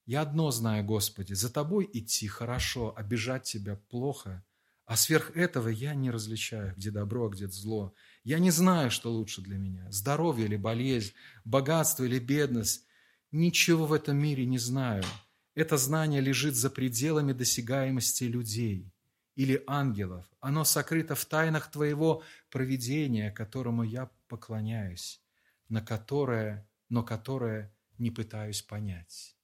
Я одно знаю, Господи, за Тобой идти хорошо, а бежать Тебя плохо. А сверх этого я не различаю, где добро, а где зло. Я не знаю, что лучше для меня. Здоровье или болезнь, богатство или бедность. Ничего в этом мире не знаю. Это знание лежит за пределами досягаемости людей или ангелов. Оно сокрыто в тайнах Твоего провидения, которому я поклоняюсь, на которое, но которое не пытаюсь понять.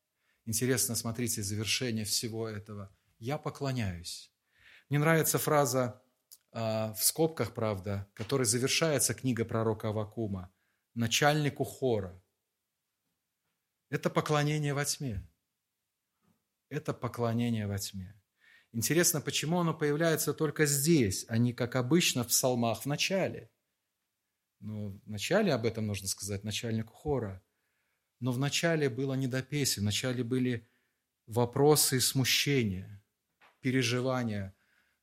Интересно, смотрите, завершение всего этого. Я поклоняюсь. Мне нравится фраза э, в скобках, правда, которой завершается книга пророка Авакума. Начальнику хора. Это поклонение во тьме. Это поклонение во тьме. Интересно, почему оно появляется только здесь, а не, как обычно, в псалмах в начале. Ну, в начале об этом нужно сказать начальнику хора – но вначале было не до песен, вначале были вопросы и смущения, переживания,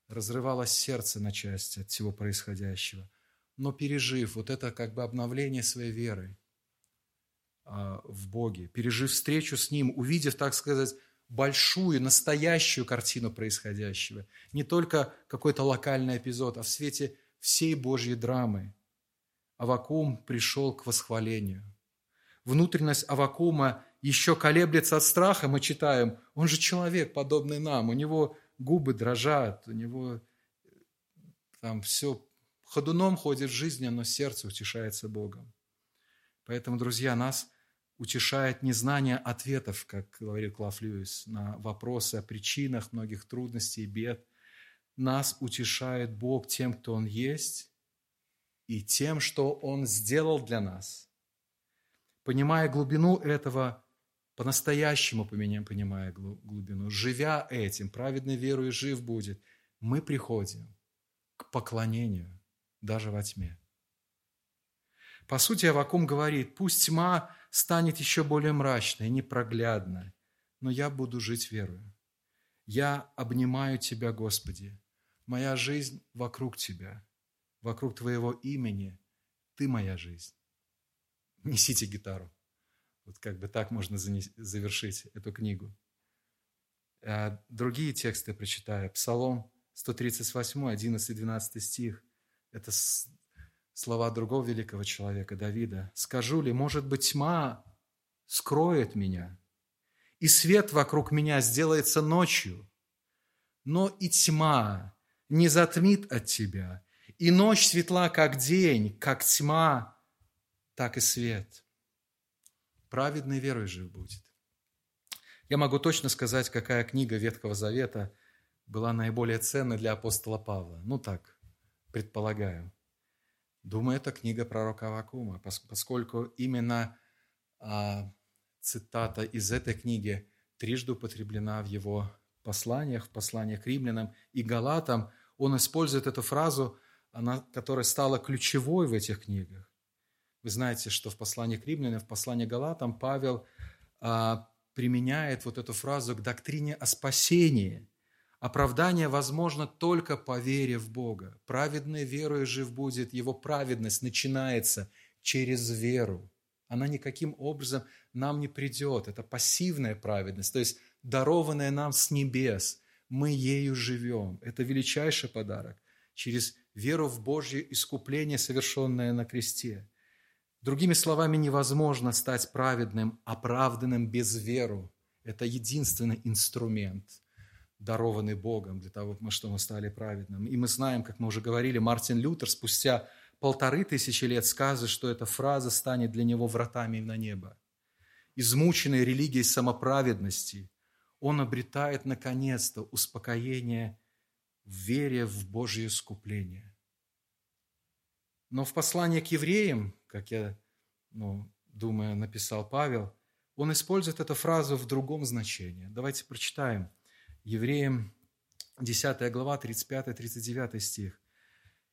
разрывалось сердце на части от всего происходящего. Но пережив вот это как бы обновление своей веры а, в Боге, пережив встречу с Ним, увидев, так сказать, большую, настоящую картину происходящего, не только какой-то локальный эпизод, а в свете всей Божьей драмы, Авакум пришел к восхвалению – внутренность Авакума еще колеблется от страха, мы читаем, он же человек, подобный нам, у него губы дрожат, у него там все ходуном ходит в жизни, но сердце утешается Богом. Поэтому, друзья, нас утешает незнание ответов, как говорил Клав Льюис, на вопросы о причинах многих трудностей и бед. Нас утешает Бог тем, кто Он есть, и тем, что Он сделал для нас – понимая глубину этого, по-настоящему понимая глубину, живя этим, праведной верой жив будет, мы приходим к поклонению даже во тьме. По сути, Авакум говорит, пусть тьма станет еще более мрачной, непроглядной, но я буду жить верою. Я обнимаю Тебя, Господи. Моя жизнь вокруг Тебя, вокруг Твоего имени. Ты моя жизнь несите гитару. Вот как бы так можно завершить эту книгу. А другие тексты прочитаю. Псалом 138, 11-12 стих. Это слова другого великого человека, Давида. «Скажу ли, может быть, тьма скроет меня, и свет вокруг меня сделается ночью, но и тьма не затмит от тебя, и ночь светла, как день, как тьма, так и свет. Праведный верой жив будет. Я могу точно сказать, какая книга Ветхого Завета была наиболее ценной для апостола Павла. Ну так, предполагаю. Думаю, это книга пророка Авакума, поскольку именно а, цитата из этой книги трижды употреблена в его посланиях, в посланиях к римлянам и галатам. Он использует эту фразу, она, которая стала ключевой в этих книгах. Вы знаете, что в послании к римлянам, в послании к галатам Павел а, применяет вот эту фразу к доктрине о спасении. Оправдание возможно только по вере в Бога. Праведный верою жив будет, его праведность начинается через веру. Она никаким образом нам не придет. Это пассивная праведность, то есть дарованная нам с небес. Мы ею живем. Это величайший подарок через веру в Божье искупление, совершенное на кресте. Другими словами, невозможно стать праведным, оправданным без веры. Это единственный инструмент, дарованный Богом для того, чтобы мы стали праведным. И мы знаем, как мы уже говорили, Мартин Лютер спустя полторы тысячи лет сказывает, что эта фраза станет для него вратами на небо. Измученный религией самоправедности, он обретает наконец-то успокоение в вере в Божье искупление. Но в послании к евреям как я ну, думаю, написал Павел, он использует эту фразу в другом значении. Давайте прочитаем. Евреям 10 глава, 35-39 стих.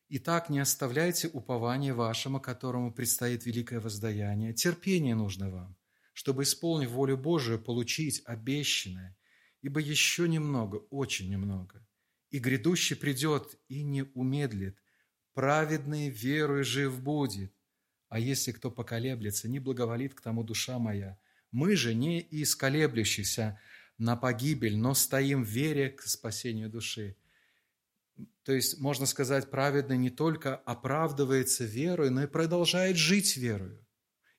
«Итак, не оставляйте упования вашему, которому предстоит великое воздаяние. Терпение нужно вам, чтобы, исполнив волю Божию, получить обещанное, ибо еще немного, очень немного, и грядущий придет и не умедлит, праведный верой жив будет. А если кто поколеблется, не благоволит к тому душа моя, Мы же не из колеблющихся на погибель, но стоим в вере к спасению души. То есть, можно сказать, праведный не только оправдывается верой, но и продолжает жить верою.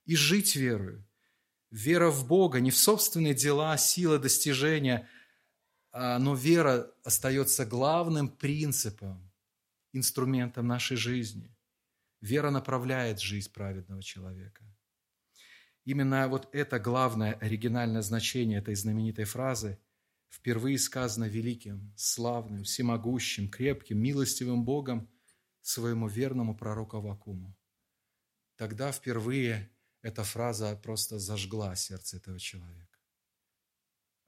И жить верою. Вера в Бога, не в собственные дела, сила достижения, а, но вера остается главным принципом, инструментом нашей жизни. Вера направляет жизнь праведного человека. Именно вот это главное оригинальное значение этой знаменитой фразы впервые сказано великим, славным, всемогущим, крепким, милостивым Богом своему верному пророку Авакуму. Тогда впервые эта фраза просто зажгла сердце этого человека.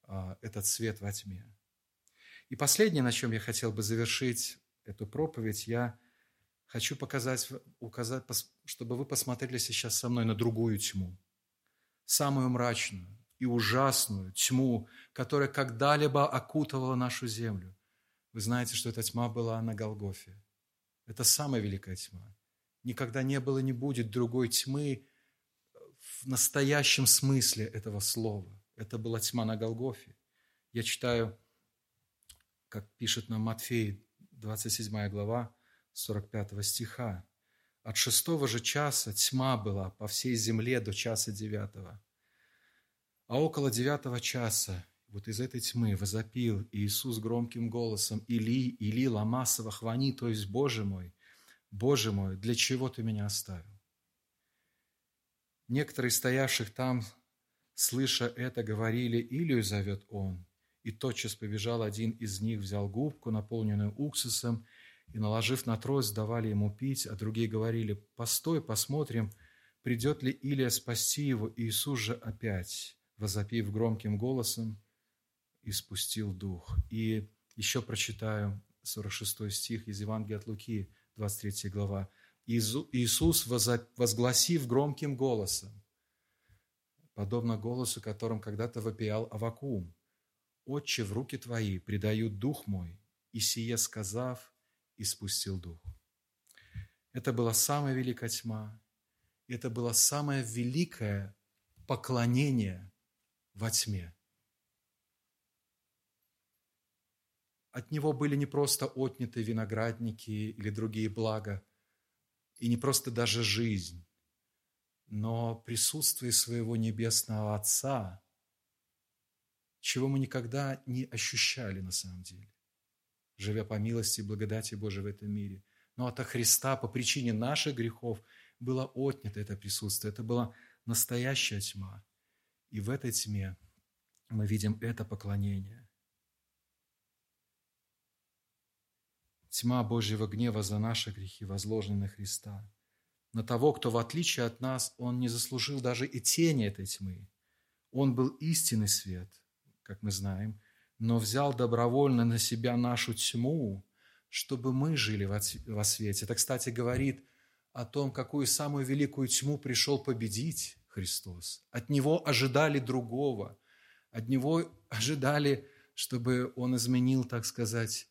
А, этот свет во тьме. И последнее, на чем я хотел бы завершить эту проповедь, я хочу показать, указать, чтобы вы посмотрели сейчас со мной на другую тьму, самую мрачную и ужасную тьму, которая когда-либо окутывала нашу землю. Вы знаете, что эта тьма была на Голгофе. Это самая великая тьма. Никогда не было, не будет другой тьмы в настоящем смысле этого слова. Это была тьма на Голгофе. Я читаю как пишет нам Матфей, 27 глава, 45 стиха. От шестого же часа тьма была по всей земле до часа девятого. А около девятого часа вот из этой тьмы возопил Иисус громким голосом «Или, Или, ламасова хвани, то есть Боже мой, Боже мой, для чего Ты меня оставил?» Некоторые стоявших там, слыша это, говорили «Илию зовет он». И тотчас побежал один из них, взял губку, наполненную уксусом, и, наложив на трость, давали ему пить, а другие говорили, «Постой, посмотрим, придет ли Илия спасти его». Иисус же опять, возопив громким голосом, испустил дух. И еще прочитаю 46 стих из Евангелия от Луки, 23 глава. Иисус, возгласив громким голосом, подобно голосу, которым когда-то вопиял Авакум, «Отче, в руки Твои предаю дух мой», и сие сказав, испустил дух. Это была самая великая тьма, это было самое великое поклонение во тьме. От него были не просто отняты виноградники или другие блага, и не просто даже жизнь, но присутствие своего Небесного Отца – чего мы никогда не ощущали на самом деле, живя по милости и благодати Божией в этом мире. Но от Христа по причине наших грехов было отнято это присутствие. Это была настоящая тьма. И в этой тьме мы видим это поклонение. Тьма Божьего гнева за наши грехи, возложенные на Христа. На того, кто, в отличие от нас, он не заслужил даже и тени этой тьмы. Он был истинный свет, как мы знаем, но взял добровольно на себя нашу тьму, чтобы мы жили во свете. Это, кстати, говорит о том, какую самую великую тьму пришел победить Христос. От Него ожидали другого, от Него ожидали, чтобы Он изменил, так сказать,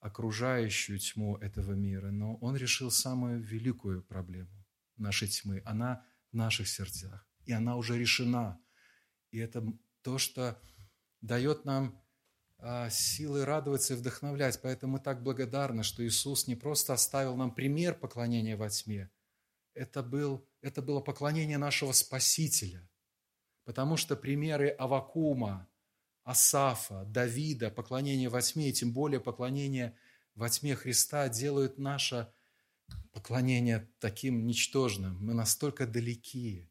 окружающую тьму этого мира. Но Он решил самую великую проблему нашей тьмы. Она в наших сердцах, и она уже решена. И это то, что дает нам а, силы радоваться и вдохновлять. Поэтому мы так благодарны, что Иисус не просто оставил нам пример поклонения во тьме. Это, был, это было поклонение нашего Спасителя. Потому что примеры Авакума, Асафа, Давида, поклонение во тьме, и тем более поклонение во тьме Христа делают наше поклонение таким ничтожным. Мы настолько далеки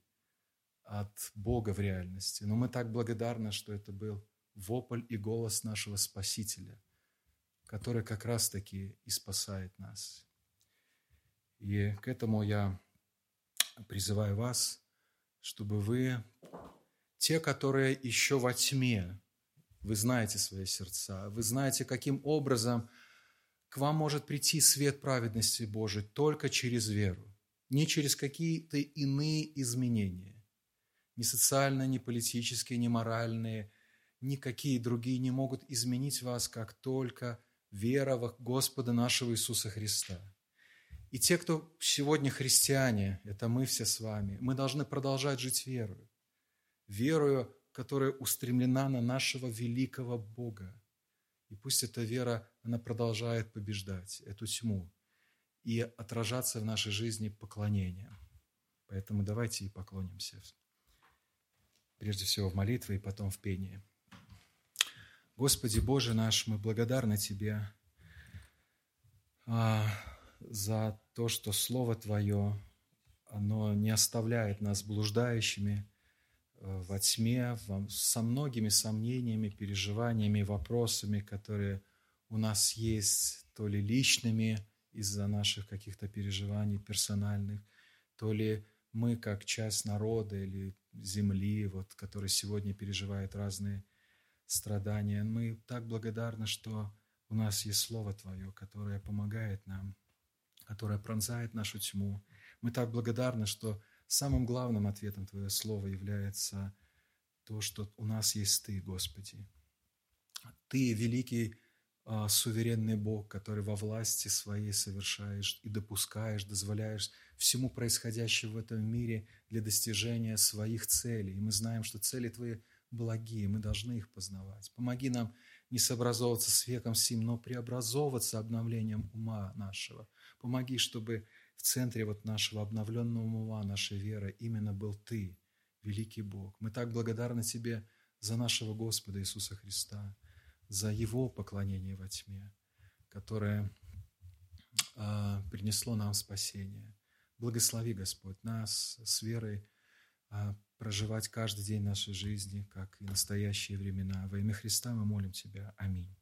от Бога в реальности. Но мы так благодарны, что это был вопль и голос нашего Спасителя, который как раз-таки и спасает нас. И к этому я призываю вас, чтобы вы, те, которые еще во тьме, вы знаете свои сердца, вы знаете, каким образом к вам может прийти свет праведности Божией только через веру, не через какие-то иные изменения, ни социальные, ни политические, ни моральные – никакие другие не могут изменить вас, как только вера в Господа нашего Иисуса Христа. И те, кто сегодня христиане, это мы все с вами, мы должны продолжать жить верой. верою, которая устремлена на нашего великого Бога. И пусть эта вера, она продолжает побеждать эту тьму и отражаться в нашей жизни поклонением. Поэтому давайте и поклонимся. Прежде всего в молитве и потом в пении. Господи Боже наш, мы благодарны Тебе а, за то, что Слово Твое, оно не оставляет нас блуждающими э, во тьме, со многими сомнениями, переживаниями, вопросами, которые у нас есть, то ли личными из-за наших каких-то переживаний персональных, то ли мы как часть народа или земли, вот, который сегодня переживает разные страдания. Мы так благодарны, что у нас есть Слово Твое, которое помогает нам, которое пронзает нашу тьму. Мы так благодарны, что самым главным ответом Твое Слово является то, что у нас есть Ты, Господи. Ты великий а, суверенный Бог, который во власти своей совершаешь и допускаешь, дозволяешь всему происходящему в этом мире для достижения своих целей. И мы знаем, что цели Твои благие, мы должны их познавать. Помоги нам не сообразовываться с веком сим, но преобразовываться обновлением ума нашего. Помоги, чтобы в центре вот нашего обновленного ума, нашей веры именно был Ты, великий Бог. Мы так благодарны Тебе за нашего Господа Иисуса Христа, за Его поклонение во тьме, которое а, принесло нам спасение. Благослови, Господь, нас с верой а, проживать каждый день нашей жизни, как и настоящие времена. Во имя Христа мы молим Тебя. Аминь.